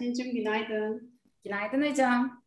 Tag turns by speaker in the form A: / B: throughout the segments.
A: Elçin'cim günaydın.
B: Günaydın hocam.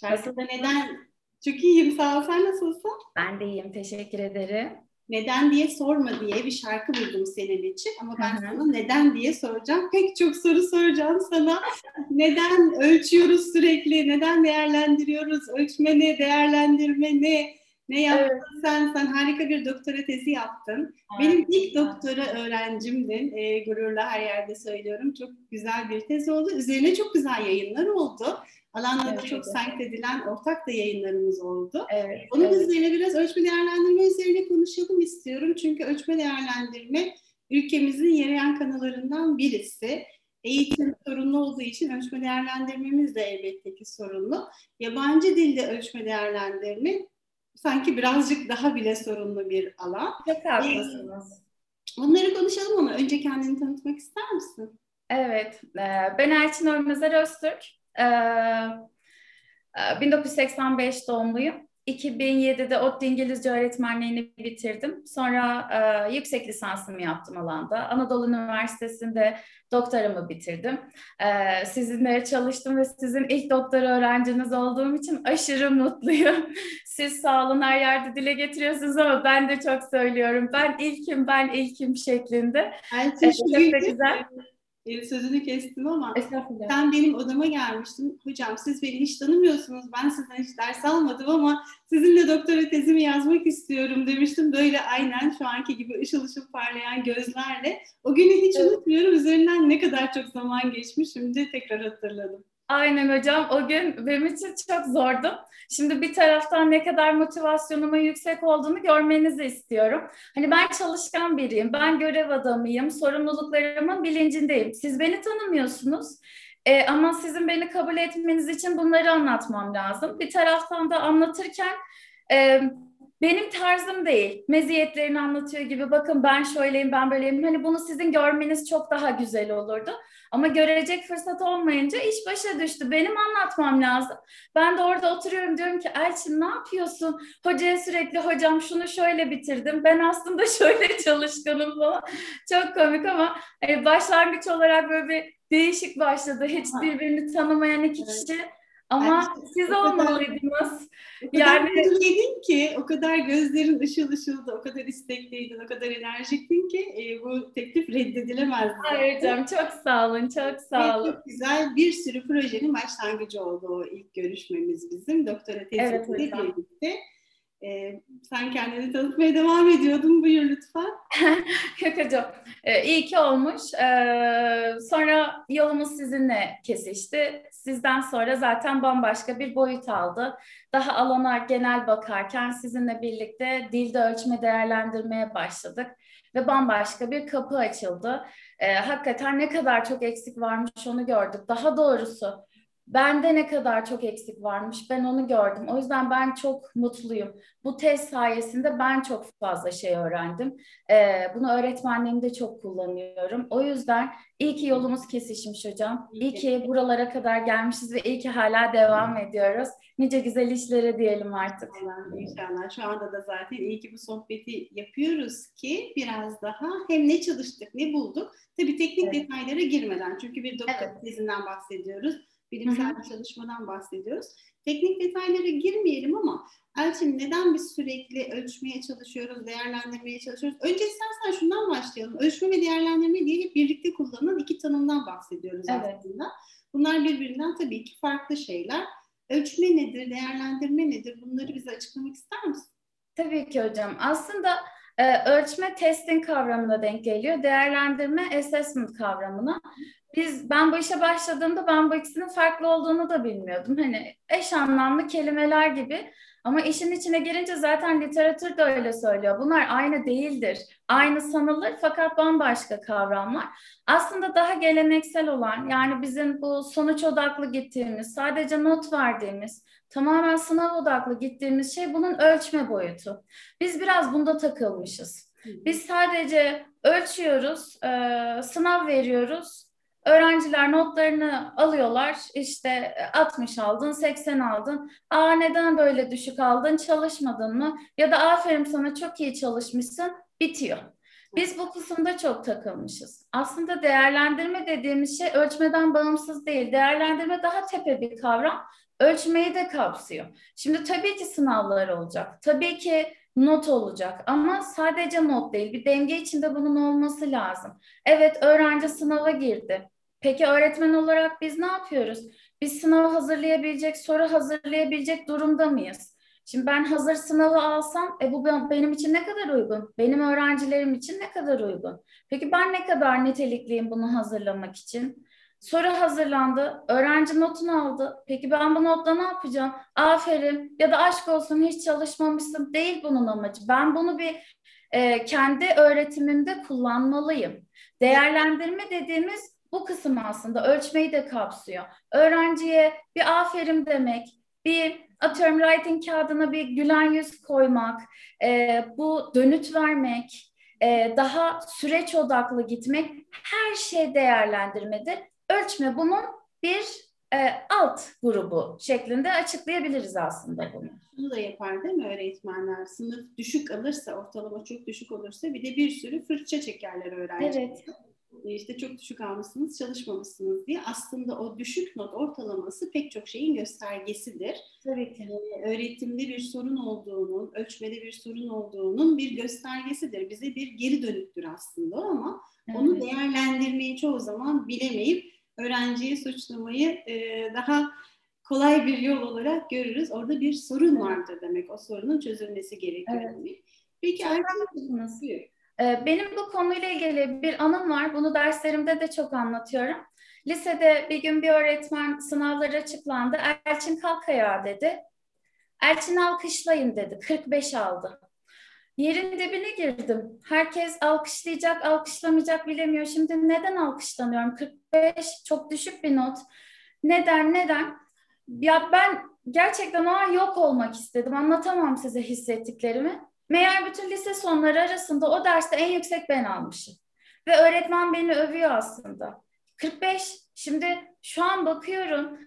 A: Şarkıda neden? Çok iyiyim sağ ol. Sen nasılsın?
B: Ben de iyiyim. Teşekkür ederim.
A: Neden diye sorma diye bir şarkı buldum senin için. Ama ben sana neden diye soracağım. Pek çok soru soracağım sana. neden ölçüyoruz sürekli? Neden değerlendiriyoruz? Ölçme ne? Değerlendirme ne? Ne yaptın evet. sen? Sen harika bir doktora tezi yaptın. Evet. Benim ilk doktora öğrencimdin. E, gururla her yerde söylüyorum. Çok güzel bir tez oldu. Üzerine çok güzel yayınlar oldu. Alanlarda evet, çok evet. edilen ortak da yayınlarımız oldu. Evet, Onun evet. üzerine biraz ölçme değerlendirme üzerine konuşalım istiyorum. Çünkü ölçme değerlendirme ülkemizin yarayan kanallarından birisi. Eğitim sorunlu olduğu için ölçme değerlendirmemiz de elbette ki sorunlu. Yabancı dilde ölçme değerlendirme sanki birazcık daha bile sorunlu bir alan.
B: Çok haklısınız.
A: Onları konuşalım ama önce kendini tanıtmak ister misin?
B: Evet, ben Elçin Ölmezer Öztürk. 1985 doğumluyum. 2007'de ODTÜ İngilizce öğretmenliğini bitirdim. Sonra e, yüksek lisansımı yaptım alanda. Anadolu Üniversitesi'nde doktoramı bitirdim. E, sizinle çalıştım ve sizin ilk doktora öğrenciniz olduğum için aşırı mutluyum. Siz sağ olun her yerde dile getiriyorsunuz ama ben de çok söylüyorum. Ben ilkim, ben ilkim şeklinde.
A: Ay, çok da güzel e, sözünü kestim ama sen benim odama gelmiştin. Hocam siz beni hiç tanımıyorsunuz. Ben sizden hiç ders almadım ama sizinle doktora tezimi yazmak istiyorum demiştim. Böyle aynen şu anki gibi ışıl ışıl parlayan gözlerle. O günü hiç evet. unutmuyorum. Üzerinden ne kadar çok zaman geçmiş. Şimdi tekrar hatırladım.
B: Aynen hocam. O gün benim için çok zordu. Şimdi bir taraftan ne kadar motivasyonumun yüksek olduğunu görmenizi istiyorum. Hani ben çalışkan biriyim, ben görev adamıyım, sorumluluklarımın bilincindeyim. Siz beni tanımıyorsunuz. Ee, ama sizin beni kabul etmeniz için bunları anlatmam lazım. Bir taraftan da anlatırken e, benim tarzım değil. Meziyetlerini anlatıyor gibi bakın ben şöyleyim ben böyleyim. Hani bunu sizin görmeniz çok daha güzel olurdu. Ama görecek fırsat olmayınca iş başa düştü. Benim anlatmam lazım. Ben de orada oturuyorum diyorum ki Elçin ne yapıyorsun? Hocaya sürekli hocam şunu şöyle bitirdim. Ben aslında şöyle çalışkanım falan. Çok komik ama hani başlangıç olarak böyle bir değişik başladı. Hiç birbirini tanımayan iki kişi ama yani, siz olmalıydınız.
A: O kadar yani mutluydun ki, o kadar gözlerin ışıl ışıldı, o kadar istekliydin, o kadar enerjiktin ki e, bu teklif reddedilemezdi.
B: Hayır hocam, çok sağ olun, çok sağ olun.
A: Çok güzel bir sürü projenin başlangıcı oldu o ilk görüşmemiz bizim. Doktora tezimizle evet, birlikte. Ee, sen kendini tanıtmaya devam ediyordun. Buyur lütfen.
B: Yok hocam. Ee, iyi ki olmuş. Ee, sonra yolumuz sizinle kesişti. Sizden sonra zaten bambaşka bir boyut aldı. Daha alana genel bakarken sizinle birlikte dilde ölçme değerlendirmeye başladık. Ve bambaşka bir kapı açıldı. Ee, hakikaten ne kadar çok eksik varmış onu gördük. Daha doğrusu bende ne kadar çok eksik varmış ben onu gördüm. O yüzden ben çok mutluyum. Bu test sayesinde ben çok fazla şey öğrendim. Ee, bunu öğretmenliğimde çok kullanıyorum. O yüzden iyi ki yolumuz kesişmiş hocam. İyi ki buralara kadar gelmişiz ve iyi ki hala devam ediyoruz. Nice güzel işlere diyelim artık.
A: İnşallah. Şu anda da zaten iyi ki bu sohbeti yapıyoruz ki biraz daha hem ne çalıştık ne bulduk. Tabii teknik evet. detaylara girmeden. Çünkü bir doktor evet. tezinden bahsediyoruz bilimsel bir çalışmadan bahsediyoruz. Teknik detaylara girmeyelim ama Elçin neden biz sürekli ölçmeye çalışıyoruz, değerlendirmeye çalışıyoruz? Önce istersen şundan başlayalım. Ölçme ve değerlendirme diye hep birlikte kullanılan iki tanımdan bahsediyoruz evet. aslında. Bunlar birbirinden tabii ki farklı şeyler. Ölçme nedir, değerlendirme nedir? Bunları bize açıklamak ister misin?
B: Tabii ki hocam. Aslında e, ölçme testing kavramına denk geliyor. Değerlendirme assessment kavramına biz ben bu işe başladığımda ben bu ikisinin farklı olduğunu da bilmiyordum. Hani eş anlamlı kelimeler gibi ama işin içine girince zaten literatür de öyle söylüyor. Bunlar aynı değildir. Aynı sanılır fakat bambaşka kavramlar. Aslında daha geleneksel olan yani bizim bu sonuç odaklı gittiğimiz, sadece not verdiğimiz, tamamen sınav odaklı gittiğimiz şey bunun ölçme boyutu. Biz biraz bunda takılmışız. Biz sadece ölçüyoruz, sınav veriyoruz, Öğrenciler notlarını alıyorlar. İşte 60 aldın, 80 aldın. Aa neden böyle düşük aldın? Çalışmadın mı? Ya da aferin sana çok iyi çalışmışsın. Bitiyor. Biz bu kısımda çok takılmışız. Aslında değerlendirme dediğimiz şey ölçmeden bağımsız değil. Değerlendirme daha tepe bir kavram. Ölçmeyi de kapsıyor. Şimdi tabii ki sınavlar olacak. Tabii ki not olacak ama sadece not değil. Bir denge içinde bunun olması lazım. Evet öğrenci sınava girdi. Peki öğretmen olarak biz ne yapıyoruz? Biz sınav hazırlayabilecek, soru hazırlayabilecek durumda mıyız? Şimdi ben hazır sınavı alsam, e bu benim için ne kadar uygun? Benim öğrencilerim için ne kadar uygun? Peki ben ne kadar nitelikliyim bunu hazırlamak için? Soru hazırlandı, öğrenci notunu aldı. Peki ben bu notla ne yapacağım? Aferin ya da aşk olsun hiç çalışmamışsın değil bunun amacı. Ben bunu bir e, kendi öğretimimde kullanmalıyım. Değerlendirme dediğimiz bu kısım aslında ölçmeyi de kapsıyor. Öğrenciye bir aferin demek, bir atıyorum writing kağıdına bir gülen yüz koymak, e, bu dönüt vermek, e, daha süreç odaklı gitmek her şey değerlendirmedir. Ölçme bunun bir e, alt grubu şeklinde açıklayabiliriz aslında bunu.
A: Bunu da yapar değil mi öğretmenler? Sınıf düşük alırsa, ortalama çok düşük olursa bir de bir sürü fırça çekerler öğrenciler. Evet. E, işte çok düşük almışsınız, çalışmamışsınız diye. Aslında o düşük not ortalaması pek çok şeyin göstergesidir.
B: Tabii ki.
A: Ee, öğretimde bir sorun olduğunun, ölçmede bir sorun olduğunun bir göstergesidir. Bize bir geri dönüktür aslında ama evet. onu değerlendirmeyi çoğu zaman bilemeyip öğrenciyi suçlamayı e, daha kolay bir yol olarak görürüz. Orada bir sorun vardır demek. O sorunun çözülmesi gerekiyor evet. demek. Peki arkadaşlarınız
B: ee, benim bu konuyla ilgili bir anım var. Bunu derslerimde de çok anlatıyorum. Lisede bir gün bir öğretmen sınavları açıklandı. Elçin kalk ayağa dedi. Elçin alkışlayın dedi. 45 aldı. Yerin dibine girdim. Herkes alkışlayacak, alkışlamayacak bilemiyor. Şimdi neden alkışlanıyorum? 45 çok düşük bir not. Neden, neden? Ya ben gerçekten o an yok olmak istedim. Anlatamam size hissettiklerimi. Meğer bütün lise sonları arasında o derste en yüksek ben almışım. Ve öğretmen beni övüyor aslında. 45. Şimdi şu an bakıyorum.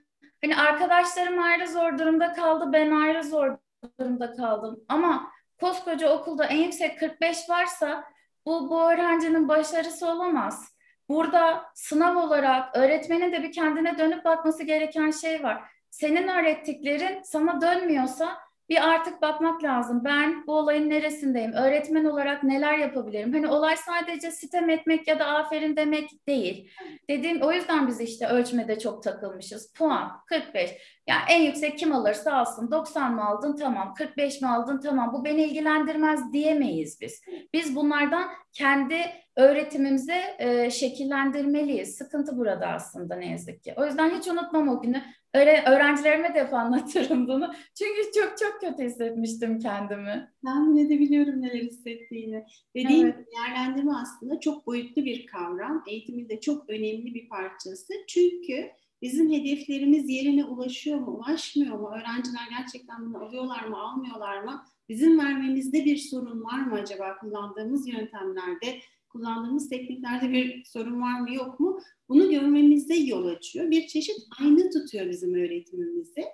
B: Hani arkadaşlarım ayrı zor durumda kaldı. Ben ayrı zor durumda kaldım. Ama koskoca okulda en yüksek 45 varsa bu, bu öğrencinin başarısı olamaz. Burada sınav olarak öğretmenin de bir kendine dönüp bakması gereken şey var. Senin öğrettiklerin sana dönmüyorsa bir artık bakmak lazım. Ben bu olayın neresindeyim? Öğretmen olarak neler yapabilirim? Hani olay sadece sitem etmek ya da aferin demek değil. Dediğim o yüzden biz işte ölçmede çok takılmışız. Puan 45. Yani en yüksek kim alırsa alsın. 90 mı aldın? Tamam. 45 mi aldın? Tamam. Bu beni ilgilendirmez diyemeyiz biz. Biz bunlardan kendi öğretimimizi e, şekillendirmeliyiz. Sıkıntı burada aslında ne yazık ki. O yüzden hiç unutmam o günü. Öyle öğrencilerime de hep anlatırım bunu. Çünkü çok çok kötü hissetmiştim kendimi.
A: Tahmin edebiliyorum neler hissettiğini. Dediğim evet. değerlendirme aslında çok boyutlu bir kavram. Eğitimin de çok önemli bir parçası. Çünkü bizim hedeflerimiz yerine ulaşıyor mu, ulaşmıyor mu? Öğrenciler gerçekten bunu alıyorlar mı, almıyorlar mı? Bizim vermemizde bir sorun var mı acaba kullandığımız yöntemlerde? Kullandığımız tekniklerde bir sorun var mı yok mu? Bunu görmemizde yol açıyor. Bir çeşit ayna tutuyor bizim öğretimimizde.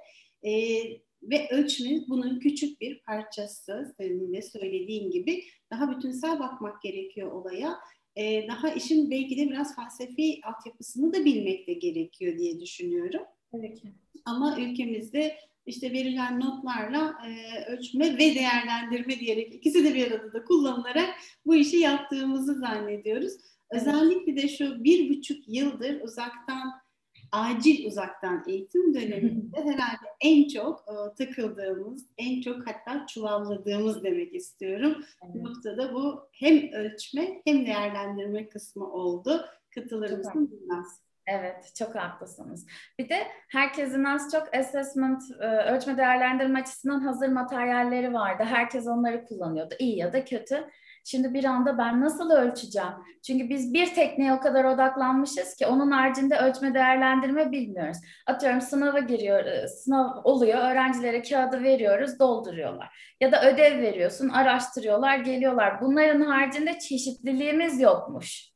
A: Ee, ve ölçme bunun küçük bir parçası. Senin de söylediğin gibi daha bütünsel bakmak gerekiyor olaya. Ee, daha işin belki de biraz felsefi altyapısını da bilmek de gerekiyor diye düşünüyorum.
B: Tabii ki.
A: Ama ülkemizde işte verilen notlarla e, ölçme ve değerlendirme diyerek ikisi de bir arada da kullanılarak bu işi yaptığımızı zannediyoruz. Özellikle de şu bir buçuk yıldır uzaktan acil uzaktan eğitim döneminde herhalde en çok e, takıldığımız, en çok hatta çuvalladığımız demek istiyorum. Evet. Noktada bu hem ölçme hem değerlendirme kısmı oldu. Katılır mısın bilmez.
B: Evet, çok haklısınız. Bir de herkesin az çok assessment, e, ölçme değerlendirme açısından hazır materyalleri vardı. Herkes onları kullanıyordu, iyi ya da kötü. Şimdi bir anda ben nasıl ölçeceğim? Çünkü biz bir tekniğe o kadar odaklanmışız ki onun haricinde ölçme değerlendirme bilmiyoruz. Atıyorum sınava giriyor, e, sınav oluyor, öğrencilere kağıdı veriyoruz, dolduruyorlar. Ya da ödev veriyorsun, araştırıyorlar, geliyorlar. Bunların haricinde çeşitliliğimiz yokmuş.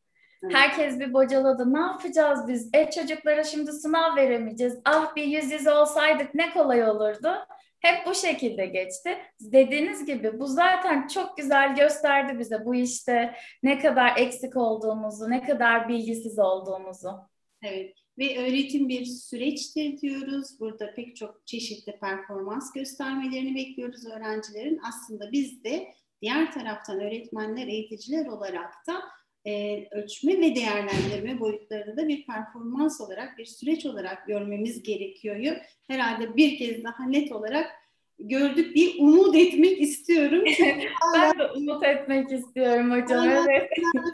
B: Herkes bir bocaladı. Ne yapacağız biz? E çocuklara şimdi sınav veremeyeceğiz. Ah bir yüz yüze olsaydık ne kolay olurdu. Hep bu şekilde geçti. Dediğiniz gibi bu zaten çok güzel gösterdi bize bu işte ne kadar eksik olduğumuzu, ne kadar bilgisiz olduğumuzu.
A: Evet ve öğretim bir süreçtir diyoruz. Burada pek çok çeşitli performans göstermelerini bekliyoruz öğrencilerin. Aslında biz de diğer taraftan öğretmenler, eğiticiler olarak da e, ölçme ve değerlendirme boyutlarını da bir performans olarak, bir süreç olarak görmemiz gerekiyor. Herhalde bir kez daha net olarak gördük diye umut etmek istiyorum.
B: ben de umut etmek istiyorum hocam. Evet.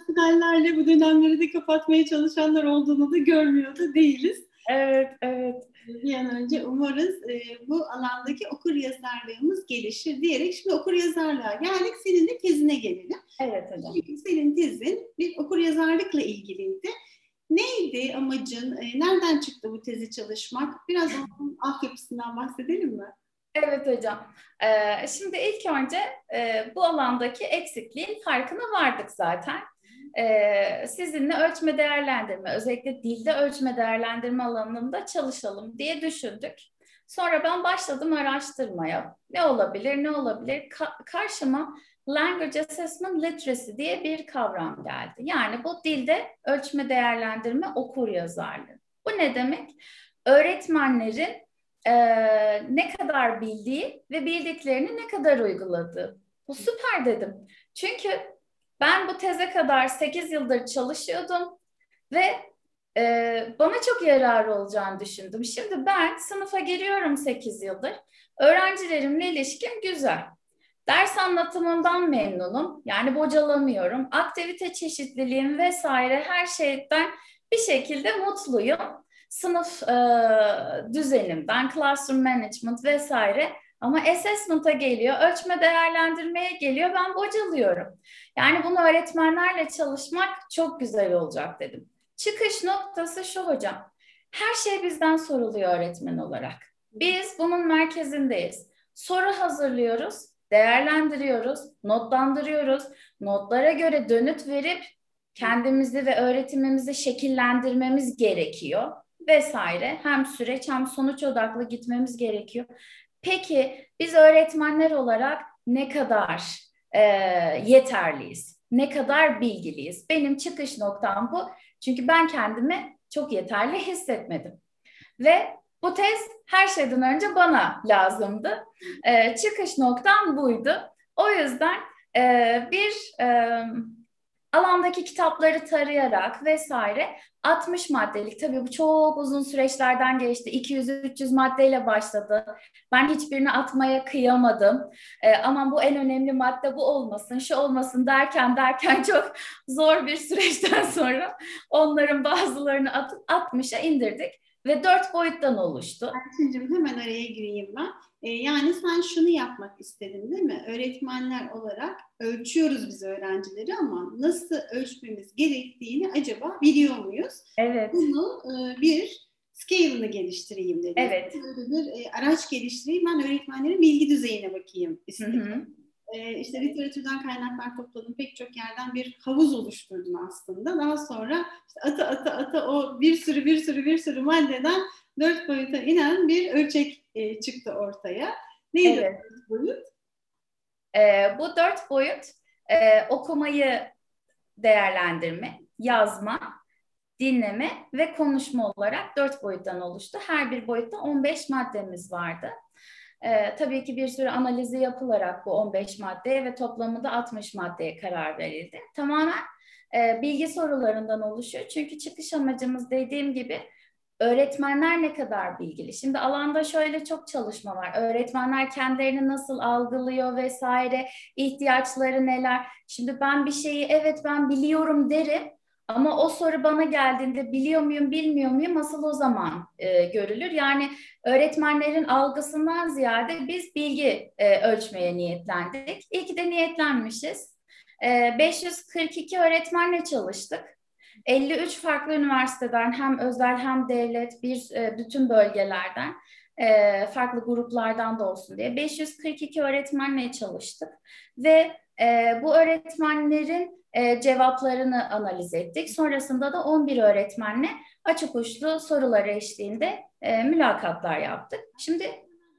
A: Finallerle bu dönemleri de kapatmaya çalışanlar olduğunu da görmüyor da değiliz.
B: Evet, evet.
A: Bir an önce umarız e, bu alandaki okur yazarlığımız gelişir diyerek şimdi okur yazarlığa geldik. Senin de tezine gelelim.
B: Evet hocam.
A: Çünkü senin tezin bir okur yazarlıkla ilgiliydi. Neydi amacın? E, nereden çıktı bu tezi çalışmak? Biraz onun altyapısından bahsedelim mi?
B: Evet hocam. Ee, şimdi ilk önce e, bu alandaki eksikliğin farkına vardık zaten. Ee, sizinle ölçme değerlendirme, özellikle dilde ölçme değerlendirme alanında çalışalım diye düşündük. Sonra ben başladım araştırmaya. Ne olabilir, ne olabilir? Ka- karşıma Language Assessment Literacy diye bir kavram geldi. Yani bu dilde ölçme değerlendirme okur yazarlığı. Bu ne demek? Öğretmenlerin e, ne kadar bildiği ve bildiklerini ne kadar uyguladığı. Bu süper dedim. Çünkü ben bu teze kadar 8 yıldır çalışıyordum ve e, bana çok yararı olacağını düşündüm. Şimdi ben sınıfa giriyorum 8 yıldır. Öğrencilerimle ilişkim güzel. Ders anlatımından memnunum. Yani bocalamıyorum. Aktivite çeşitliliğim vesaire her şeyden bir şekilde mutluyum. Sınıf e, düzenimden, classroom management vesaire ama assessment'a geliyor, ölçme değerlendirmeye geliyor, ben bocalıyorum. Yani bunu öğretmenlerle çalışmak çok güzel olacak dedim. Çıkış noktası şu hocam. Her şey bizden soruluyor öğretmen olarak. Biz bunun merkezindeyiz. Soru hazırlıyoruz, değerlendiriyoruz, notlandırıyoruz. Notlara göre dönüt verip kendimizi ve öğretimimizi şekillendirmemiz gerekiyor vesaire. Hem süreç hem sonuç odaklı gitmemiz gerekiyor. Peki biz öğretmenler olarak ne kadar e, yeterliyiz? Ne kadar bilgiliyiz? Benim çıkış noktam bu. Çünkü ben kendimi çok yeterli hissetmedim. Ve bu tez her şeyden önce bana lazımdı. E, çıkış noktam buydu. O yüzden e, bir e, alandaki kitapları tarayarak vesaire 60 maddelik tabii bu çok uzun süreçlerden geçti. 200-300 maddeyle başladı. Ben hiçbirini atmaya kıyamadım. Ee, aman bu en önemli madde bu olmasın, şu olmasın derken derken çok zor bir süreçten sonra onların bazılarını atıp 60'a indirdik ve dört boyuttan oluştu.
A: Erçin'cim hemen araya gireyim ben. Ee, yani sen şunu yapmak istedin değil mi? Öğretmenler olarak ölçüyoruz biz öğrencileri ama nasıl ölçmemiz gerektiğini acaba biliyor muyuz?
B: Evet.
A: Bunu e, bir scale'ını geliştireyim dedim.
B: Evet.
A: Böyle bir e, araç geliştireyim. Ben öğretmenlerin bilgi düzeyine bakayım istedim. Hı hı e, işte literatürden kaynaklar topladım. Pek çok yerden bir havuz oluşturdum aslında. Daha sonra işte ata ata ata o bir sürü bir sürü bir sürü maddeden dört boyuta inen bir ölçek e, çıktı ortaya. Neydi evet. dört boyut?
B: E, bu dört boyut e, okumayı değerlendirme, yazma, dinleme ve konuşma olarak dört boyuttan oluştu. Her bir boyutta 15 maddemiz vardı. E, tabii ki bir sürü analizi yapılarak bu 15 maddeye ve toplamında 60 maddeye karar verildi. Tamamen e, bilgi sorularından oluşuyor. Çünkü çıkış amacımız dediğim gibi öğretmenler ne kadar bilgili? Şimdi alanda şöyle çok çalışma var. Öğretmenler kendilerini nasıl algılıyor vesaire, ihtiyaçları neler? Şimdi ben bir şeyi evet ben biliyorum derim ama o soru bana geldiğinde biliyor muyum, bilmiyor muyum asıl o zaman e, görülür. Yani öğretmenlerin algısından ziyade biz bilgi e, ölçmeye niyetlendik. İyi ki de niyetlenmişiz. E, 542 öğretmenle çalıştık. 53 farklı üniversiteden hem özel hem devlet bir e, bütün bölgelerden e, farklı gruplardan da olsun diye 542 öğretmenle çalıştık ve e, bu öğretmenlerin cevaplarını analiz ettik. Sonrasında da 11 öğretmenle açık uçlu sorular eşliğinde mülakatlar yaptık. Şimdi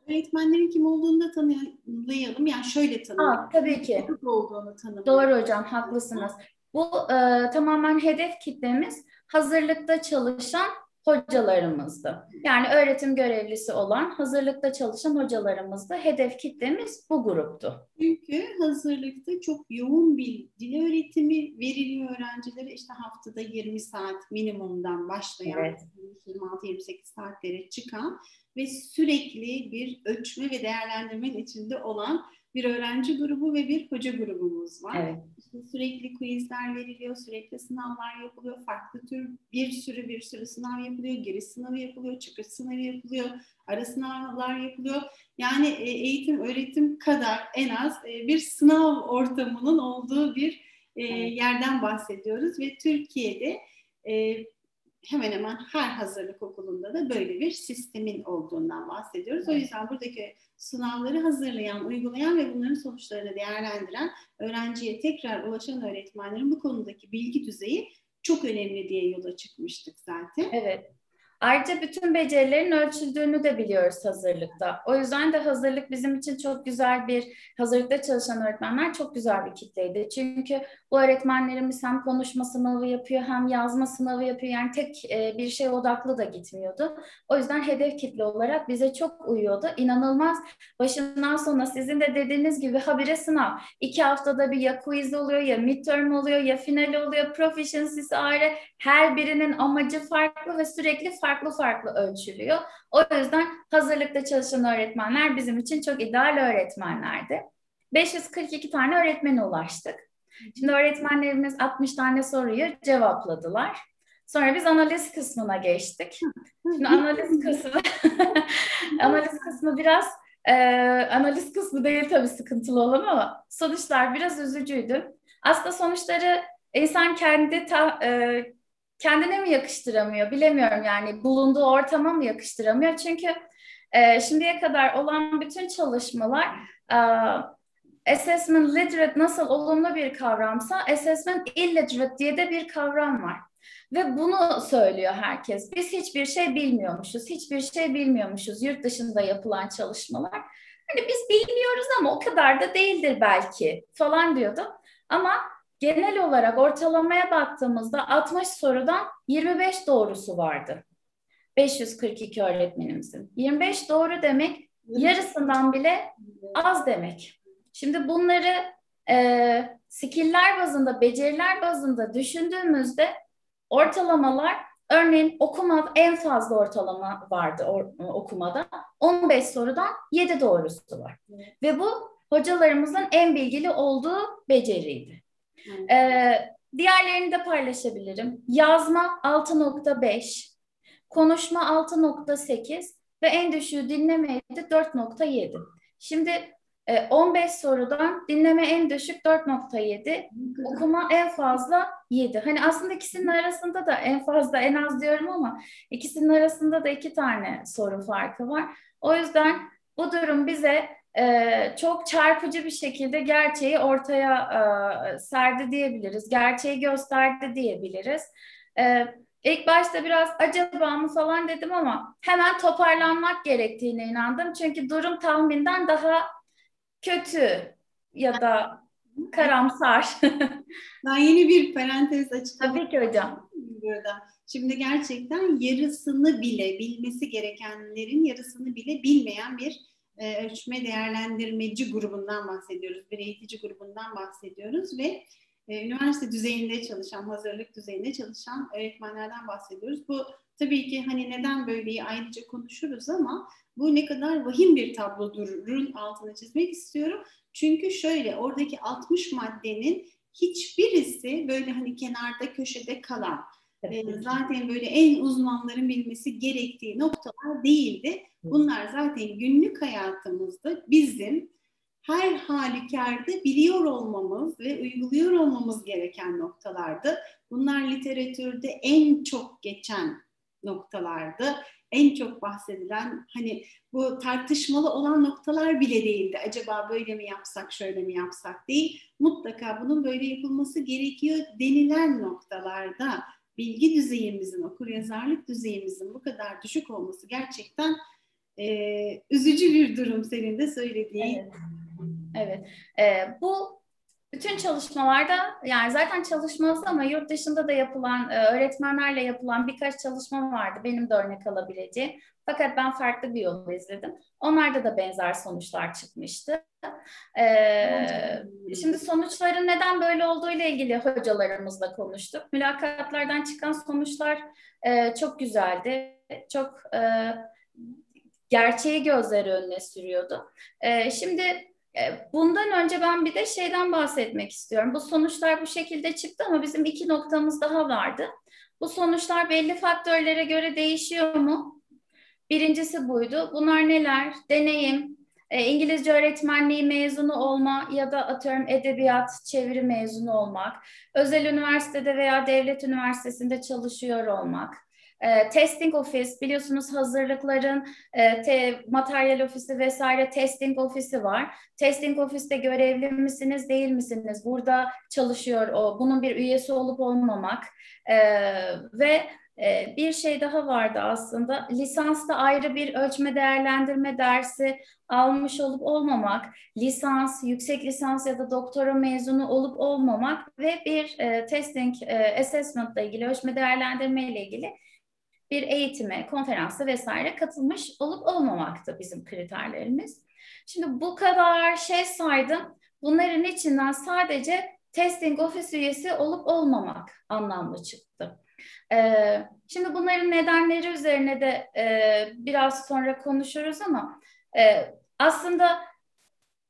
A: Öğretmenlerin kim olduğunu da tanıyalım. Yani şöyle tanıyalım.
B: Aa, tabii ki.
A: olduğunu tanımlayalım.
B: Doğru hocam, haklısınız. Bu e, tamamen hedef kitlemiz hazırlıkta çalışan hocalarımızdı. Yani öğretim görevlisi olan hazırlıkta çalışan hocalarımızdı. Hedef kitlemiz bu gruptu.
A: Çünkü hazırlıkta çok yoğun bir dil öğretimi veriliyor öğrencilere. İşte haftada 20 saat minimumdan başlayan evet. 26-28 saatlere çıkan ve sürekli bir ölçme ve değerlendirmenin içinde olan bir öğrenci grubu ve bir hoca grubumuz var. Evet. İşte sürekli quizler veriliyor, sürekli sınavlar yapılıyor, farklı tür bir sürü bir sürü sınav yapılıyor, giriş sınavı yapılıyor, çıkış sınavı yapılıyor, ara sınavlar yapılıyor. Yani e, eğitim, öğretim kadar en az e, bir sınav ortamının olduğu bir e, yerden bahsediyoruz ve Türkiye'de hemen hemen her hazırlık okulunda da böyle bir sistemin olduğundan bahsediyoruz. O yüzden buradaki sınavları hazırlayan, uygulayan ve bunların sonuçlarını değerlendiren öğrenciye tekrar ulaşan öğretmenlerin bu konudaki bilgi düzeyi çok önemli diye yola çıkmıştık zaten.
B: Evet. Ayrıca bütün becerilerin ölçüldüğünü de biliyoruz hazırlıkta. O yüzden de hazırlık bizim için çok güzel bir, hazırlıkta çalışan öğretmenler çok güzel bir kitleydi. Çünkü bu öğretmenlerimiz hem konuşma sınavı yapıyor hem yazma sınavı yapıyor. Yani tek e, bir şey odaklı da gitmiyordu. O yüzden hedef kitle olarak bize çok uyuyordu. İnanılmaz başından sona sizin de dediğiniz gibi habire sınav. İki haftada bir ya quiz oluyor ya midterm oluyor ya final oluyor. Proficiency'si ayrı. Her birinin amacı farklı ve sürekli farklı farklı ölçülüyor. O yüzden hazırlıkta çalışan öğretmenler bizim için çok ideal öğretmenlerdi. 542 tane öğretmene ulaştık. Şimdi öğretmenlerimiz 60 tane soruyu cevapladılar. Sonra biz analiz kısmına geçtik. Şimdi analiz kısmı analiz kısmı biraz e, analiz kısmı değil tabii sıkıntılı olan ama sonuçlar biraz üzücüydü. Aslında sonuçları insan kendi ta, e, kendine mi yakıştıramıyor bilemiyorum yani bulunduğu ortama mı yakıştıramıyor çünkü e, şimdiye kadar olan bütün çalışmalar e, assessment literate nasıl olumlu bir kavramsa assessment illiterate diye de bir kavram var. Ve bunu söylüyor herkes. Biz hiçbir şey bilmiyormuşuz, hiçbir şey bilmiyormuşuz yurt dışında yapılan çalışmalar. Hani biz bilmiyoruz ama o kadar da değildir belki falan diyordu. Ama genel olarak ortalamaya baktığımızda 60 sorudan 25 doğrusu vardı. 542 öğretmenimizin. 25 doğru demek yarısından bile az demek. Şimdi bunları e, skill'ler bazında, beceriler bazında düşündüğümüzde ortalamalar örneğin okuma en fazla ortalama vardı or, okumada. 15 sorudan 7 doğrusu var. Ve bu hocalarımızın en bilgili olduğu beceriydi. Ee, diğerlerini de paylaşabilirim. Yazma 6.5, konuşma 6.8 ve en düşüğü dinlemeydi 4.7. Şimdi 15 e, sorudan dinleme en düşük 4.7, okuma en fazla 7. Hani aslında ikisinin arasında da en fazla en az diyorum ama ikisinin arasında da iki tane soru farkı var. O yüzden bu durum bize e, çok çarpıcı bir şekilde gerçeği ortaya e, serdi diyebiliriz. Gerçeği gösterdi diyebiliriz. E, ilk başta biraz acaba mı falan dedim ama hemen toparlanmak gerektiğine inandım. Çünkü durum tahminden daha kötü ya da karamsar.
A: ben yeni bir parantez açacağım.
B: Tabii ki hocam.
A: Burada. Şimdi gerçekten yarısını bile bilmesi gerekenlerin yarısını bile bilmeyen bir e, ölçme değerlendirmeci grubundan bahsediyoruz. Bir eğitici grubundan bahsediyoruz ve e, üniversite düzeyinde çalışan, hazırlık düzeyinde çalışan öğretmenlerden bahsediyoruz. Bu tabii ki hani neden böyleyi ayrıca konuşuruz ama bu ne kadar vahim bir tablodurun altını çizmek istiyorum. Çünkü şöyle oradaki 60 maddenin hiçbirisi böyle hani kenarda köşede kalan e, zaten böyle en uzmanların bilmesi gerektiği noktalar değildi. Bunlar zaten günlük hayatımızda bizim her halükarda biliyor olmamız ve uyguluyor olmamız gereken noktalardı. Bunlar literatürde en çok geçen noktalardı. En çok bahsedilen hani bu tartışmalı olan noktalar bile değildi. Acaba böyle mi yapsak, şöyle mi yapsak değil. Mutlaka bunun böyle yapılması gerekiyor denilen noktalarda bilgi düzeyimizin, okur yazarlık düzeyimizin bu kadar düşük olması gerçekten e, üzücü bir durum senin de söylediğin.
B: Evet. Evet. Ee, bu bütün çalışmalarda yani zaten çalışması ama yurt dışında da yapılan e, öğretmenlerle yapılan birkaç çalışma vardı benim de örnek alabileceğim. Fakat ben farklı bir yolu izledim. Onlarda da benzer sonuçlar çıkmıştı. Ee, şimdi sonuçların neden böyle olduğu ile ilgili hocalarımızla konuştuk. Mülakatlardan çıkan sonuçlar e, çok güzeldi. Çok e, gerçeği gözleri önüne sürüyordu. E, şimdi bundan önce ben bir de şeyden bahsetmek istiyorum. Bu sonuçlar bu şekilde çıktı ama bizim iki noktamız daha vardı. Bu sonuçlar belli faktörlere göre değişiyor mu? Birincisi buydu. Bunlar neler? Deneyim, e, İngilizce öğretmenliği mezunu olma ya da atıyorum edebiyat, çeviri mezunu olmak, özel üniversitede veya devlet üniversitesinde çalışıyor olmak, e, testing office biliyorsunuz hazırlıkların e, te, materyal ofisi vesaire testing ofisi var. Testing ofiste görevli misiniz değil misiniz? Burada çalışıyor o. Bunun bir üyesi olup olmamak e, ve bir şey daha vardı aslında. Lisansta ayrı bir ölçme değerlendirme dersi almış olup olmamak, lisans, yüksek lisans ya da doktora mezunu olup olmamak ve bir e, testing e, assessment ile ilgili, ölçme değerlendirme ile ilgili bir eğitime, konferansa vesaire katılmış olup olmamaktı bizim kriterlerimiz. Şimdi bu kadar şey saydım. Bunların içinden sadece testing ofis üyesi olup olmamak anlamlı çıktı. Ee, şimdi bunların nedenleri üzerine de e, biraz sonra konuşuruz ama e, aslında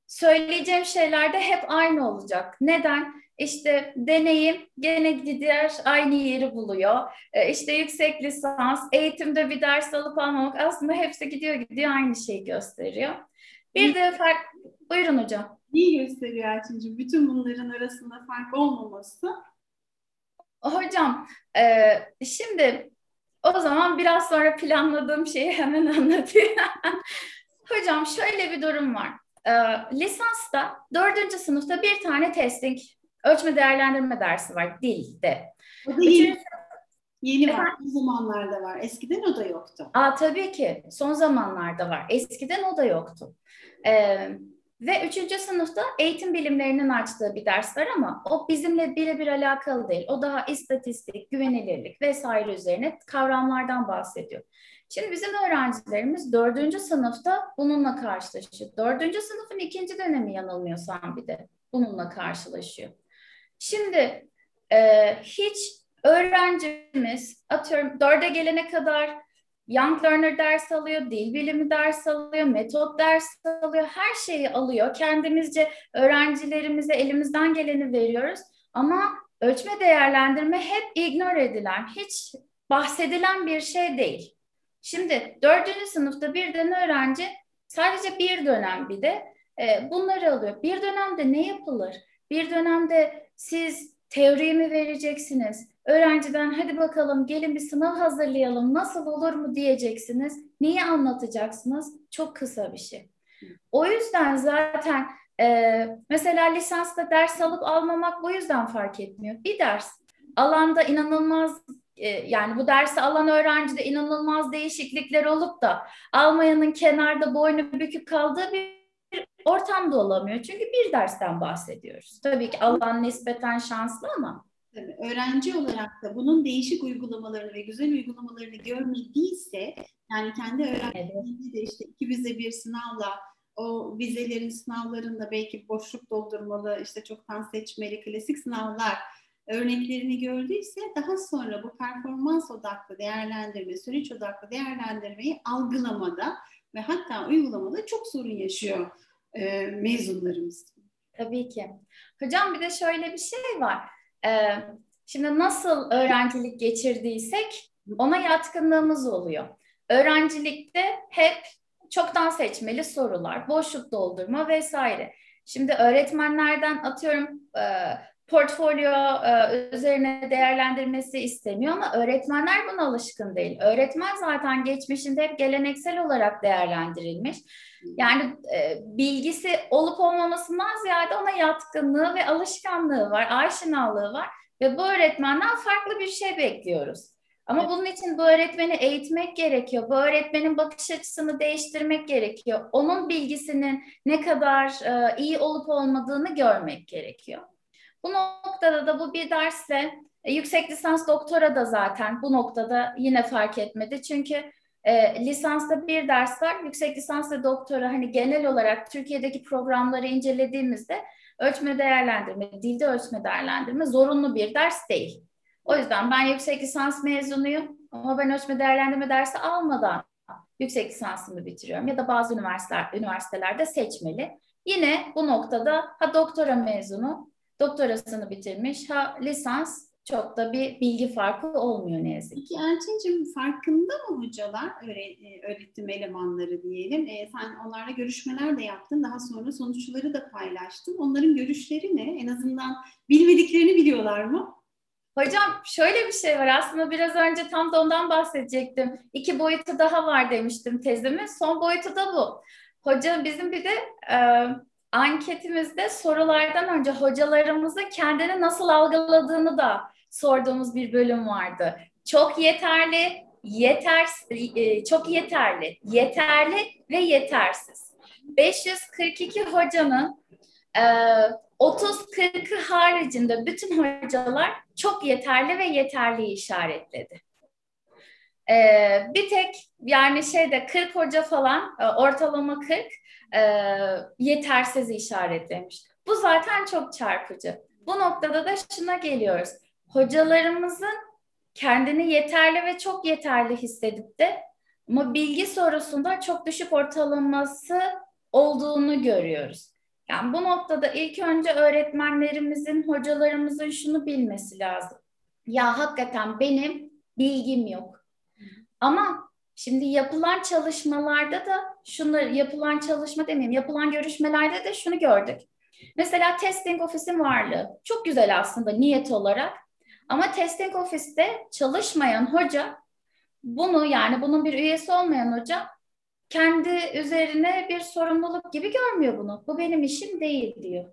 B: söyleyeceğim şeyler de hep aynı olacak. Neden? İşte deneyim gene gidiyor aynı yeri buluyor. E, işte yüksek lisans, eğitimde bir ders alıp almamak aslında hepsi gidiyor gidiyor aynı şeyi gösteriyor. Bir de fark, buyurun hocam.
A: İyi gösteriyor Elçin'cim. Bütün bunların arasında fark olmaması.
B: Hocam, e, şimdi o zaman biraz sonra planladığım şeyi hemen anlatayım. Hocam şöyle bir durum var. E, lisansta dördüncü sınıfta bir tane testing Ölçme değerlendirme dersi var dilde.
A: O da yeni, yeni var. Son zamanlarda var. Eskiden o da yoktu.
B: Aa, tabii ki. Son zamanlarda var. Eskiden o da yoktu. Ee, ve üçüncü sınıfta eğitim bilimlerinin açtığı bir ders var ama o bizimle birebir alakalı değil. O daha istatistik, güvenilirlik vesaire üzerine kavramlardan bahsediyor. Şimdi bizim öğrencilerimiz dördüncü sınıfta bununla karşılaşıyor. Dördüncü sınıfın ikinci dönemi yanılmıyorsam bir de bununla karşılaşıyor. Şimdi e, hiç öğrencimiz atıyorum dörde gelene kadar Young Learner ders alıyor, dil bilimi ders alıyor, metot ders alıyor, her şeyi alıyor. Kendimizce öğrencilerimize elimizden geleni veriyoruz. Ama ölçme değerlendirme hep ignore edilen, hiç bahsedilen bir şey değil. Şimdi dördüncü sınıfta birden öğrenci sadece bir dönem bir de e, bunları alıyor. Bir dönemde ne yapılır? Bir dönemde siz teoriyi mi vereceksiniz? Öğrenciden hadi bakalım gelin bir sınav hazırlayalım nasıl olur mu diyeceksiniz. Niye anlatacaksınız? Çok kısa bir şey. O yüzden zaten e, mesela lisansta ders alıp almamak bu yüzden fark etmiyor. Bir ders alanda inanılmaz e, yani bu dersi alan öğrencide inanılmaz değişiklikler olup da almayanın kenarda boynu bükük kaldığı bir ortamda olamıyor. Çünkü bir dersten bahsediyoruz. Tabii ki alan nispeten şanslı ama.
A: Tabii, öğrenci olarak da bunun değişik uygulamalarını ve güzel uygulamalarını görmediyse yani kendi öğrenciliğinde de işte iki vize bir sınavla o vizelerin sınavlarında belki boşluk doldurmalı, işte çoktan seçmeli klasik sınavlar örneklerini gördüyse daha sonra bu performans odaklı değerlendirme, süreç odaklı değerlendirmeyi algılamada ve hatta uygulamada çok sorun yaşıyor e, mezunlarımız.
B: Tabii ki. Hocam bir de şöyle bir şey var. Ee, şimdi nasıl öğrencilik geçirdiysek ona yatkınlığımız oluyor. Öğrencilikte hep çoktan seçmeli sorular, boşluk doldurma vesaire. Şimdi öğretmenlerden atıyorum e, portfolyo e, üzerine değerlendirmesi isteniyor ama öğretmenler buna alışkın değil. Öğretmen zaten geçmişinde hep geleneksel olarak değerlendirilmiş. Yani e, bilgisi olup olmamasından ziyade ona yatkınlığı ve alışkanlığı var, aşinalığı var ve bu öğretmenden farklı bir şey bekliyoruz. Ama bunun için bu öğretmeni eğitmek gerekiyor. Bu öğretmenin bakış açısını değiştirmek gerekiyor. Onun bilgisinin ne kadar e, iyi olup olmadığını görmek gerekiyor. Bu noktada da bu bir dersle e, yüksek lisans doktora da zaten bu noktada yine fark etmedi. Çünkü e, lisansta bir ders var, yüksek lisans ve doktora hani genel olarak Türkiye'deki programları incelediğimizde ölçme değerlendirme, dilde ölçme değerlendirme zorunlu bir ders değil. O yüzden ben yüksek lisans mezunuyum ama ben ölçme değerlendirme dersi almadan yüksek lisansımı bitiriyorum ya da bazı üniversiteler, üniversitelerde seçmeli. Yine bu noktada ha doktora mezunu, doktorasını bitirmiş, ha lisans çok da bir bilgi farkı olmuyor ne yazık
A: ki. Elçin'cim farkında mı hocalar, e, öğretim elemanları diyelim? E, sen onlarla görüşmeler de yaptın, daha sonra sonuçları da paylaştın. Onların görüşleri ne? En azından bilmediklerini biliyorlar mı?
B: Hocam şöyle bir şey var aslında biraz önce tam da ondan bahsedecektim. İki boyutu daha var demiştim tezimin. Son boyutu da bu. Hoca bizim bir de e, anketimizde sorulardan önce hocalarımızın kendini nasıl algıladığını da sorduğumuz bir bölüm vardı. Çok yeterli, yeter, e, çok yeterli, yeterli ve yetersiz. 542 hocanın e, 30-40'ı haricinde bütün hocalar çok yeterli ve yeterli işaretledi. Ee, bir tek yani şeyde 40 hoca falan e, ortalama 40 e, yetersiz işaretlemiş. Bu zaten çok çarpıcı. Bu noktada da şuna geliyoruz. Hocalarımızın kendini yeterli ve çok yeterli hissedip de ama bilgi sorusunda çok düşük ortalaması olduğunu görüyoruz. Yani bu noktada ilk önce öğretmenlerimizin, hocalarımızın şunu bilmesi lazım. Ya hakikaten benim bilgim yok. Ama şimdi yapılan çalışmalarda da şunu yapılan çalışma demeyeyim, yapılan görüşmelerde de şunu gördük. Mesela testing ofisin varlığı çok güzel aslında niyet olarak. Ama testing ofiste çalışmayan hoca bunu yani bunun bir üyesi olmayan hoca kendi üzerine bir sorumluluk gibi görmüyor bunu. Bu benim işim değil diyor.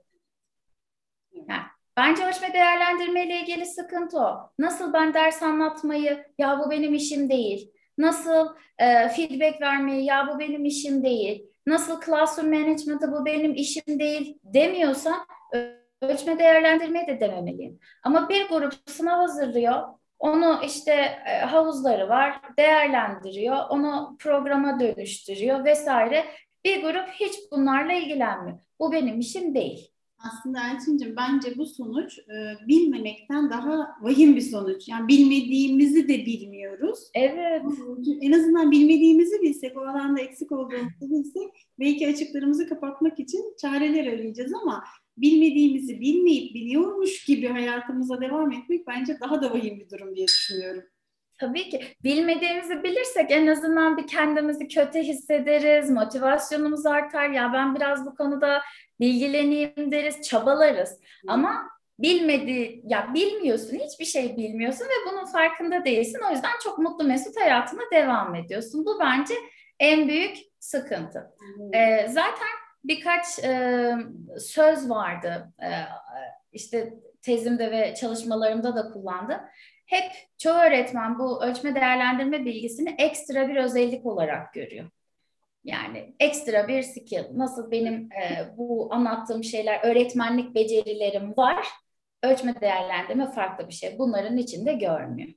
B: Yani bence ölçme değerlendirme ile ilgili sıkıntı o. Nasıl ben ders anlatmayı, ya bu benim işim değil. Nasıl e, feedback vermeyi, ya bu benim işim değil. Nasıl classroom management'ı bu benim işim değil demiyorsa ölçme değerlendirmeyi de dememeliyim. Ama bir grup sınav hazırlıyor onu işte e, havuzları var, değerlendiriyor, onu programa dönüştürüyor vesaire. Bir grup hiç bunlarla ilgilenmiyor. Bu benim işim değil.
A: Aslında Elçin'cim bence bu sonuç e, bilmemekten daha vahim bir sonuç. Yani bilmediğimizi de bilmiyoruz.
B: Evet.
A: En azından bilmediğimizi bilsek, o alanda eksik olduğumuzu bilsek belki açıklarımızı kapatmak için çareler arayacağız ama bilmediğimizi bilmeyip biliyormuş gibi hayatımıza devam etmek bence daha da vahim bir durum diye düşünüyorum.
B: Tabii ki. Bilmediğimizi bilirsek en azından bir kendimizi kötü hissederiz, motivasyonumuz artar. Ya ben biraz bu konuda bilgileneyim deriz, çabalarız. Ama bilmedi, ya bilmiyorsun, hiçbir şey bilmiyorsun ve bunun farkında değilsin. O yüzden çok mutlu mesut hayatına devam ediyorsun. Bu bence en büyük sıkıntı. Ee, zaten birkaç e, söz vardı. E, işte tezimde ve çalışmalarımda da kullandım. Hep çoğu öğretmen bu ölçme değerlendirme bilgisini ekstra bir özellik olarak görüyor. Yani ekstra bir skill. Nasıl benim e, bu anlattığım şeyler, öğretmenlik becerilerim var. Ölçme değerlendirme farklı bir şey. Bunların içinde görmüyor.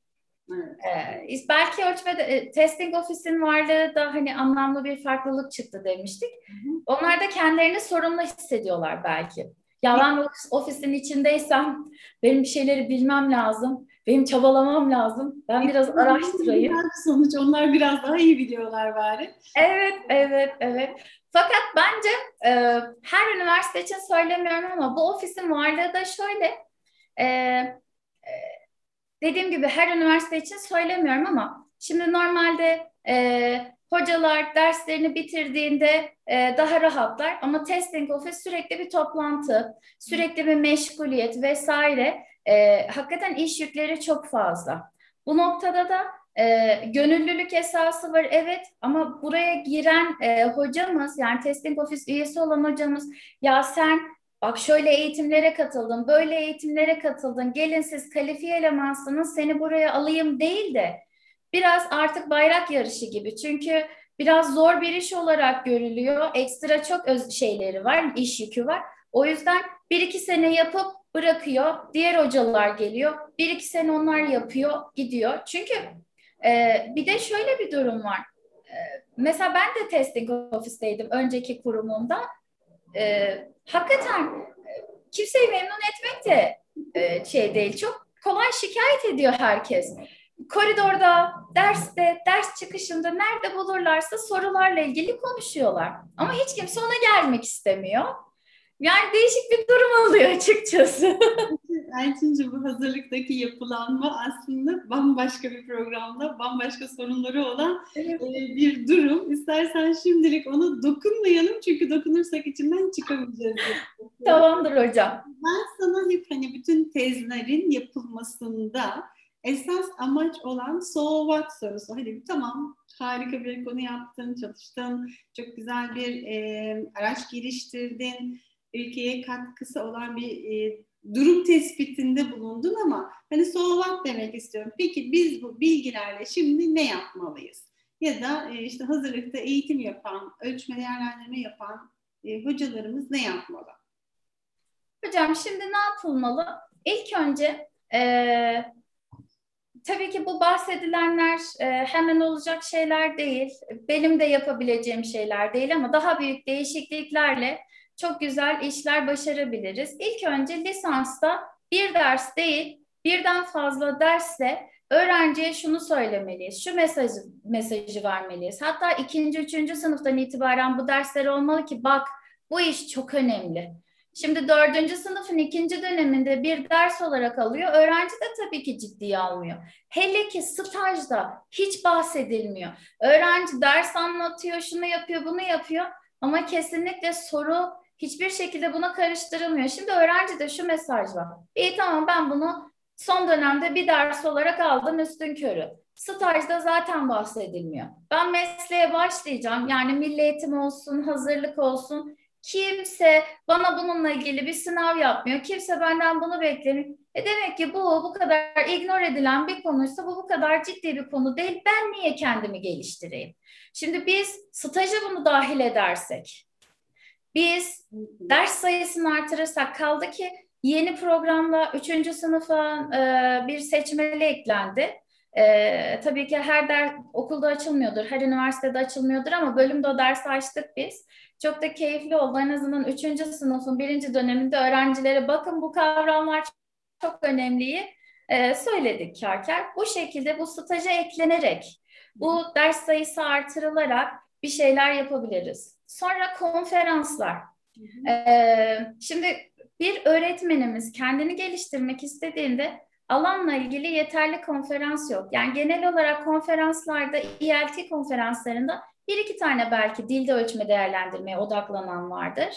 B: Evet. Ee, belki ölçmede e, testing ofisin varlığı da hani anlamlı bir farklılık çıktı demiştik. Hı hı. Onlar da kendilerini sorumlu hissediyorlar belki. Ya ben ofisin içindeysem benim bir şeyleri bilmem lazım. Benim çabalamam lazım. Ben e, biraz araştırayım.
A: Sonuç onlar biraz daha iyi biliyorlar bari.
B: Evet, evet, evet. Fakat bence e, her üniversite için söylemiyorum ama bu ofisin varlığı da şöyle. E, e, dediğim gibi her üniversite için söylemiyorum ama şimdi normalde e, hocalar derslerini bitirdiğinde e, daha rahatlar ama testing office sürekli bir toplantı, sürekli bir meşguliyet vesaire. E, hakikaten iş yükleri çok fazla. Bu noktada da e, gönüllülük esası var evet ama buraya giren e, hocamız yani testing office üyesi olan hocamız ya sen Bak şöyle eğitimlere katıldın, böyle eğitimlere katıldın. Gelin siz kalifiye elemansınız, seni buraya alayım değil de biraz artık bayrak yarışı gibi. Çünkü biraz zor bir iş olarak görülüyor. Ekstra çok öz şeyleri var, iş yükü var. O yüzden bir iki sene yapıp bırakıyor. Diğer hocalar geliyor. Bir iki sene onlar yapıyor, gidiyor. Çünkü e, bir de şöyle bir durum var. E, mesela ben de testing ofisteydim önceki kurumumda. E, hakikaten e, kimseyi memnun etmek de e, şey değil. Çok kolay şikayet ediyor herkes. Koridorda, derste, ders çıkışında nerede bulurlarsa sorularla ilgili konuşuyorlar. Ama hiç kimse ona gelmek istemiyor. Yani değişik bir durum oluyor açıkçası.
A: Elçinci bu hazırlıktaki yapılanma aslında bambaşka bir programda bambaşka sorunları olan evet. e, bir durum. İstersen şimdilik ona dokunmayalım çünkü dokunursak içinden çıkamayacağız.
B: Tamamdır hocam.
A: Ben sana hep hani bütün tezlerin yapılmasında esas amaç olan so what sorusu. Hani tamam harika bir konu yaptın, çalıştın, çok güzel bir e, araç geliştirdin, ülkeye katkısı olan bir e, durum tespitinde bulundun ama hani so what demek istiyorum. Peki biz bu bilgilerle şimdi ne yapmalıyız? Ya da e, işte hazırlıkta eğitim yapan, ölçme değerlendirme yapan e, hocalarımız ne yapmalı?
B: Hocam şimdi ne yapılmalı? İlk önce e, tabii ki bu bahsedilenler e, hemen olacak şeyler değil. Benim de yapabileceğim şeyler değil ama daha büyük değişikliklerle çok güzel işler başarabiliriz. İlk önce lisansta bir ders değil, birden fazla dersle öğrenciye şunu söylemeliyiz, şu mesajı, mesajı vermeliyiz. Hatta ikinci, üçüncü sınıftan itibaren bu dersler olmalı ki bak bu iş çok önemli. Şimdi dördüncü sınıfın ikinci döneminde bir ders olarak alıyor. Öğrenci de tabii ki ciddiye almıyor. Hele ki stajda hiç bahsedilmiyor. Öğrenci ders anlatıyor, şunu yapıyor, bunu yapıyor. Ama kesinlikle soru hiçbir şekilde buna karıştırılmıyor. Şimdi öğrenci de şu mesaj var. İyi tamam ben bunu son dönemde bir ders olarak aldım üstün körü. Stajda zaten bahsedilmiyor. Ben mesleğe başlayacağım. Yani milli eğitim olsun, hazırlık olsun. Kimse bana bununla ilgili bir sınav yapmıyor. Kimse benden bunu beklemiyor. E demek ki bu bu kadar ignor edilen bir konuysa bu bu kadar ciddi bir konu değil. Ben niye kendimi geliştireyim? Şimdi biz stajı bunu dahil edersek, biz ders sayısını artırırsak kaldı ki yeni programla 3. sınıfa e, bir seçmeli eklendi. E, tabii ki her ders okulda açılmıyordur, her üniversitede açılmıyordur ama bölümde o dersi açtık biz. Çok da keyifli oldu. En azından 3. sınıfın birinci döneminde öğrencilere bakın bu kavramlar çok önemliyi e, söyledik Karker. Bu şekilde bu staja eklenerek, bu ders sayısı artırılarak bir şeyler yapabiliriz. Sonra konferanslar. Ee, şimdi bir öğretmenimiz kendini geliştirmek istediğinde alanla ilgili yeterli konferans yok. Yani genel olarak konferanslarda, ELT konferanslarında bir iki tane belki dilde ölçme değerlendirmeye odaklanan vardır.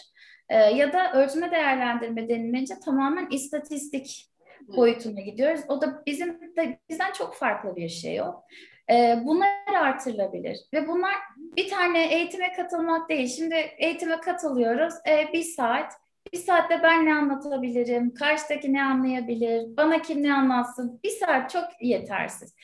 B: Ee, ya da ölçme değerlendirme denilince tamamen istatistik boyutuna gidiyoruz. O da bizim de bizden çok farklı bir şey o. Ee, bunlar artırılabilir ve bunlar bir tane eğitime katılmak değil. Şimdi eğitime katılıyoruz. E, bir saat. Bir saatte ben ne anlatabilirim? Karşıdaki ne anlayabilir? Bana kim ne anlatsın? Bir saat çok yetersiz.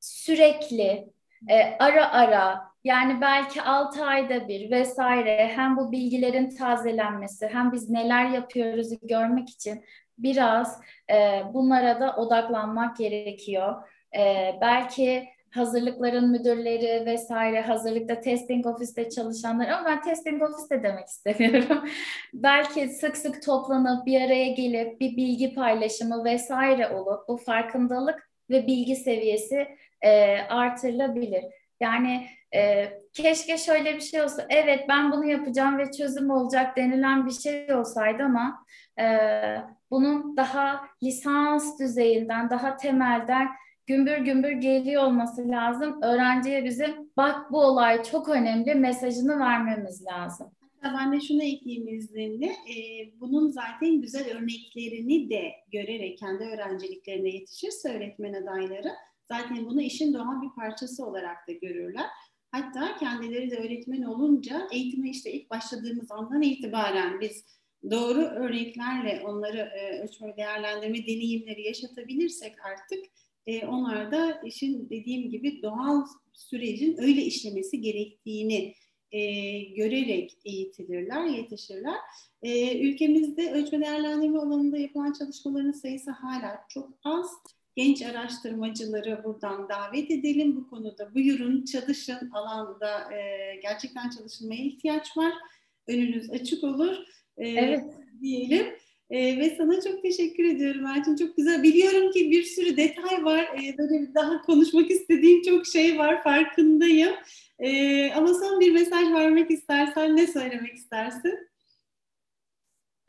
B: Sürekli, e, ara ara, yani belki 6 ayda bir vesaire hem bu bilgilerin tazelenmesi hem biz neler yapıyoruz görmek için biraz e, bunlara da odaklanmak gerekiyor. E, belki hazırlıkların müdürleri vesaire, hazırlıkta testing ofiste çalışanlar ama ben testing ofiste demek istemiyorum. Belki sık sık toplanıp bir araya gelip bir bilgi paylaşımı vesaire olup bu farkındalık ve bilgi seviyesi e, artırılabilir. Yani e, keşke şöyle bir şey olsa, evet ben bunu yapacağım ve çözüm olacak denilen bir şey olsaydı ama e, bunun daha lisans düzeyinden, daha temelden gümbür gümbür geliyor olması lazım. Öğrenciye bizim bak bu olay çok önemli mesajını vermemiz lazım.
A: Hatta ben de şunu ekleyeyim izninle. Ee, bunun zaten güzel örneklerini de görerek kendi öğrenciliklerine yetişirse öğretmen adayları zaten bunu işin doğal bir parçası olarak da görürler. Hatta kendileri de öğretmen olunca eğitime işte ilk başladığımız andan itibaren biz doğru örneklerle onları e, ölçme değerlendirme deneyimleri yaşatabilirsek artık e, onlar da işin dediğim gibi doğal sürecin öyle işlemesi gerektiğini e, görerek eğitilirler, yetişirler. E, ülkemizde ölçme değerlendirme alanında yapılan çalışmaların sayısı hala çok az. Genç araştırmacıları buradan davet edelim bu konuda. Buyurun çalışın alanda e, gerçekten çalışılmaya ihtiyaç var. Önünüz açık olur. E, evet. Diyelim. Ee, ve sana çok teşekkür ediyorum Elçin. Çok güzel. Biliyorum ki bir sürü detay var. Ee, böyle daha konuşmak istediğim çok şey var. Farkındayım. Ee, ama son bir mesaj vermek istersen ne söylemek istersin?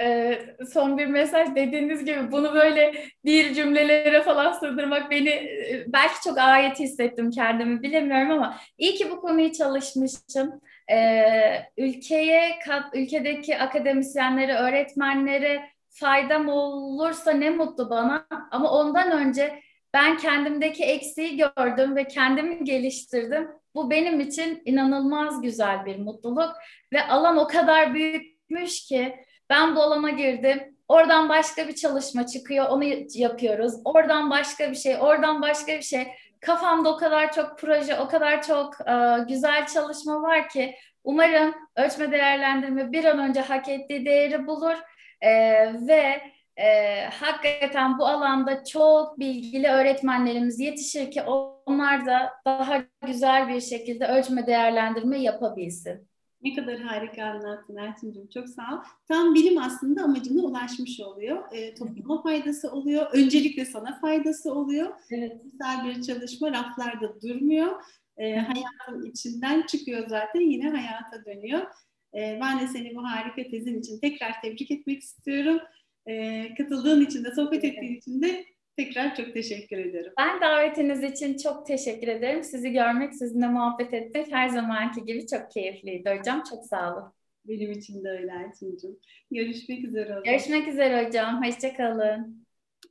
B: Ee, son bir mesaj dediğiniz gibi bunu böyle bir cümlelere falan sığdırmak beni e, belki çok ait hissettim kendimi bilemiyorum ama iyi ki bu konuyu çalışmışım. Ee, ülkeye, ülkedeki akademisyenlere, öğretmenlere faydam olursa ne mutlu bana. Ama ondan önce ben kendimdeki eksiği gördüm ve kendimi geliştirdim. Bu benim için inanılmaz güzel bir mutluluk ve alan o kadar büyükmüş ki ben bu alana girdim. Oradan başka bir çalışma çıkıyor, onu yapıyoruz. Oradan başka bir şey, oradan başka bir şey. Kafamda o kadar çok proje, o kadar çok uh, güzel çalışma var ki umarım ölçme değerlendirme bir an önce hak ettiği değeri bulur e, ve e, hakikaten bu alanda çok bilgili öğretmenlerimiz yetişir ki onlar da daha güzel bir şekilde ölçme değerlendirme yapabilsin.
A: Ne kadar harika anlattın Ertuğrul. Çok sağ ol. Tam bilim aslında amacına ulaşmış oluyor. E, topluma faydası oluyor. Öncelikle sana faydası oluyor. Evet. Güzel bir çalışma raflarda durmuyor. E, hayatın içinden çıkıyor zaten yine hayata dönüyor. E, ben de seni bu harika tezin için tekrar tebrik etmek istiyorum. E, katıldığın için de, sohbet ettiğin için de tekrar çok teşekkür ederim.
B: Ben davetiniz için çok teşekkür ederim. Sizi görmek, sizinle muhabbet etmek her zamanki gibi çok keyifliydi hocam. Çok sağ olun.
A: Benim için de öyle Elçin'cim. Görüşmek üzere.
B: Hocam. Görüşmek üzere hocam. Hoşçakalın.